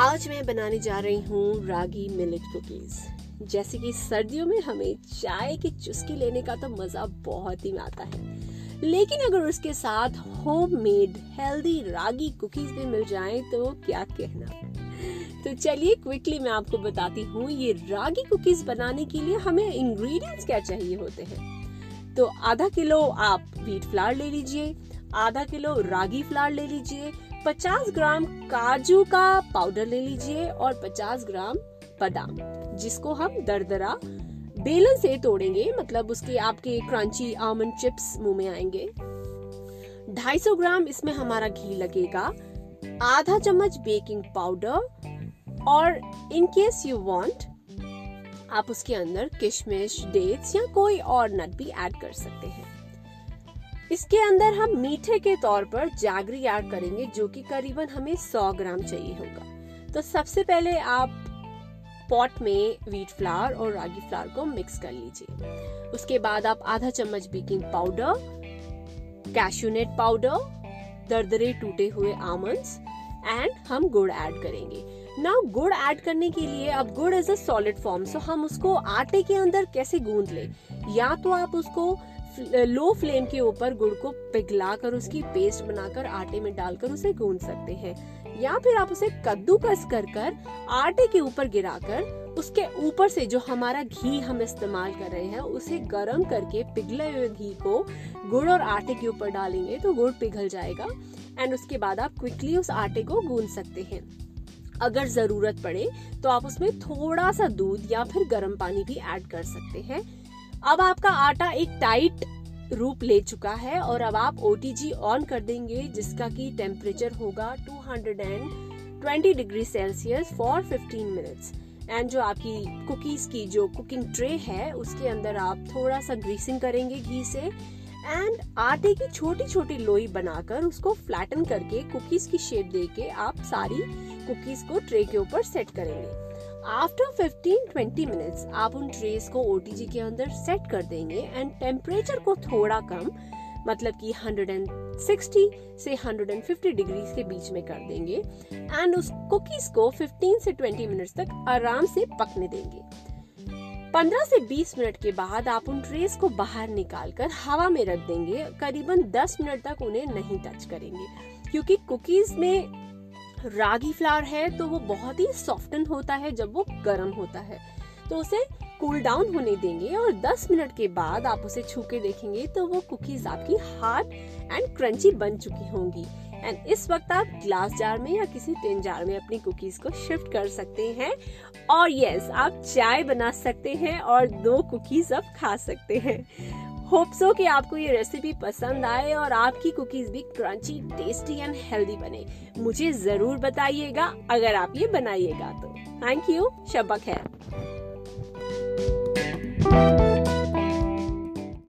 आज मैं बनाने जा रही हूँ रागी मिलेट कुकीज जैसे कि सर्दियों में हमें चाय की चुस्की लेने का तो मज़ा बहुत ही आता है। लेकिन अगर उसके साथ homemade healthy ragi cookies भी मिल जाएँ तो क्या कहना? तो चलिए क्विकली मैं आपको बताती हूँ, ये रागी कुकीज बनाने के लिए हमें इंग्रेडिएंट्स क्या चाहिए होते हैं। तो आधा किलो आप व्हीट फ्लावर ले लीजिए आधा किलो रागी फ्लावर ले लीजिए 50 ग्राम काजू का पाउडर ले लीजिए और 50 ग्राम बादाम, जिसको हम दरदरा बेलन से तोड़ेंगे मतलब उसके आपके क्रंची आमंड चिप्स मुँह में आएँगे। 250 ग्राम इसमें हमारा घी लगेगा, आधा चम्मच बेकिंग पाउडर और इन केस यू वांट आप उसके अंदर किशमिश डेट्स या कोई और नट भी ऐड कर सकते हैं। इसके अंदर हम मीठे के तौर पर जागरी ऐड करेंगे, जो कि करीबन हमें 100 ग्राम चाहिए होगा। तो सबसे पहले आप पॉट में व्हीट फ्लावर और रागी फ्लावर को मिक्स कर लीजिए। उसके बाद आप आधा चम्मच baking powder cashew nut powder दरदरे टूटे हुए आमंड्स एंड हम गुड़ ऐड करेंगे। ना गुड़ ऐड करने के लिए अब गुड़ is a solid form so हम उसको आटे के अंदर कैसे गूंद ले? या तो आप उसको लो फ्लेम के ऊपर गुड़ को पिघला कर उसकी पेस्ट बनाकर आटे में डालकर उसे गूंद सकते हैं। या फिर आप उसे कद्दूकस कर कर आटे के ऊपर गिराकर उसके ऊपर से जो हमारा घी हम इस्तेमाल कर रहे हैं, उसे गर्म करके पिघले हुए घी को गुड़ और आटे के ऊपर डालेंगे तो गुड़ पिघल जाएगा। एंड उसके बाद आप क्विकली उस आटे को गूंद सकते हैं। अगर ज़रूरत पड़े तो आप उसमें थोड़ा सा दूध या फिर गर्म पानी भी ऐड कर सकते हैं। अब आपका आटा एक टाइट रूप ले चुका है और अब आप ओ ऑन कर देंगे, जिसका की टेम्परेचर होगा 220 degree Celsius for 15 minutes and जो आपकी कुकीज की, जो कुकिंग ट्रे है, उसके अंदर आप थोड़ा सा ग्रीसिंग करेंगे घी से। एंड आटे की छोटी छोटी लोई बनाकर उसको फ्लैटन करके कुकीज की शेप देके आप सारी कुकीज को ट्रे के ऊपर सेट करेंगे। आफ्टर 15-20 मिनट्स आप उन ट्रेस को ओ के अंदर सेट कर देंगे एंड टेम्परेचर को थोड़ा कम मतलब कि 160 से 150 डिग्री के बीच में कर देंगे। एंड उस कुकीज को 15 से 20 मिनट्स तक आराम से पकने देंगे। 15 से 20 मिनट के बाद आप उन ट्रेस को बाहर निकालकर हवा में रख देंगे। करीबन 10 मिनट तक उन्हें नहीं टच करेंगे। क्योंकि कुकीज में रागी फ्लावर है तो वो बहुत ही सॉफ्टन होता है जब वो गर्म होता है। तो उसे कूल डाउन होने देंगे और 10 मिनट के बाद आप उसे छू के देखेंगे तो वो कुकीज आपकी हार्ड एंड क्रंची बन चुकी होंगी। एंड इस वक्त आप ग्लास जार में या किसी टिन जार में अपनी कुकीज को शिफ्ट कर सकते हैं। और यस आप चाय बना सकते हैं और दो कुकीज अब खा सकते हैं। होप सो कि आपको ये रेसिपी पसंद आए और आपकी कुकीज भी क्रंची टेस्टी एंड हेल्दी बने। मुझे ज़रूर बताइएगा अगर आप ये बनाइएगा तो। थैंक यू शबक है।